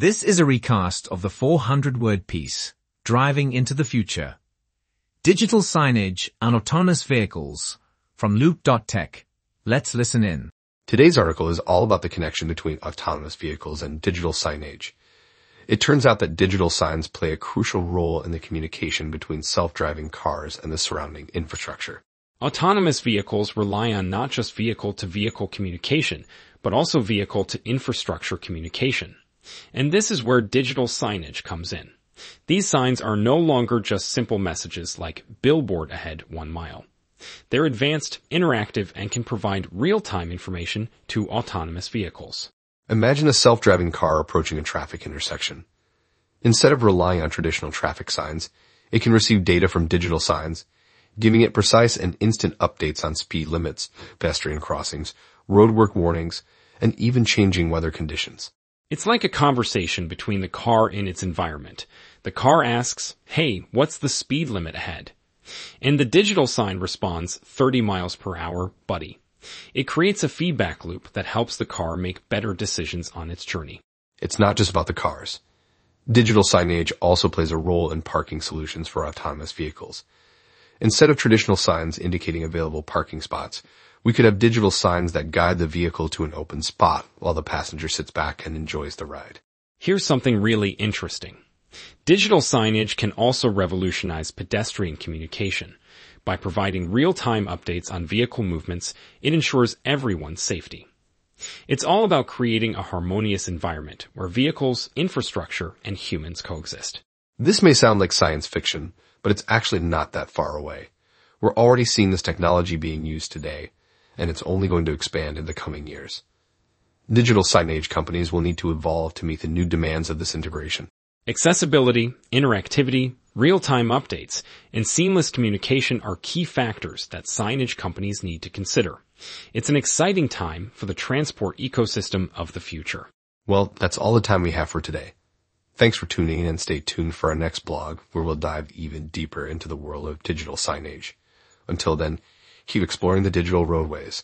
This is a recast of the 400-word piece, Driving into the Future. Digital signage and autonomous vehicles from Loop.tech. Let's listen in. Today's article is all about the connection between autonomous vehicles and digital signage. It turns out that digital signs play a crucial role in the communication between self-driving cars and the surrounding infrastructure. Autonomous vehicles rely on not just vehicle-to-vehicle communication, but also vehicle-to-infrastructure communication. And this is where digital signage comes in. These signs are no longer just simple messages like billboard ahead one mile. They're advanced, interactive, and can provide real-time information to autonomous vehicles. Imagine a self-driving car approaching a traffic intersection. Instead of relying on traditional traffic signs, it can receive data from digital signs, giving it precise and instant updates on speed limits, pedestrian crossings, roadwork warnings, and even changing weather conditions. It's like a conversation between the car and its environment. The car asks, hey, what's the speed limit ahead? And the digital sign responds 30 miles per hour, buddy. It creates a feedback loop that helps the car make better decisions on its journey. It's not just about the cars. Digital signage also plays a role in parking solutions for autonomous vehicles. Instead of traditional signs indicating available parking spots, we could have digital signs that guide the vehicle to an open spot while the passenger sits back and enjoys the ride. Here's something really interesting. Digital signage can also revolutionize pedestrian communication. By providing real-time updates on vehicle movements, it ensures everyone's safety. It's all about creating a harmonious environment where vehicles, infrastructure, and humans coexist. This may sound like science fiction, but it's actually not that far away. We're already seeing this technology being used today, and it's only going to expand in the coming years. Digital signage companies will need to evolve to meet the new demands of this integration. Accessibility, interactivity, real-time updates, and seamless communication are key factors that signage companies need to consider. It's an exciting time for the transport ecosystem of the future. Well, that's all the time we have for today. Thanks for tuning in and stay tuned for our next blog where we'll dive even deeper into the world of digital signage. Until then, keep exploring the digital roadways.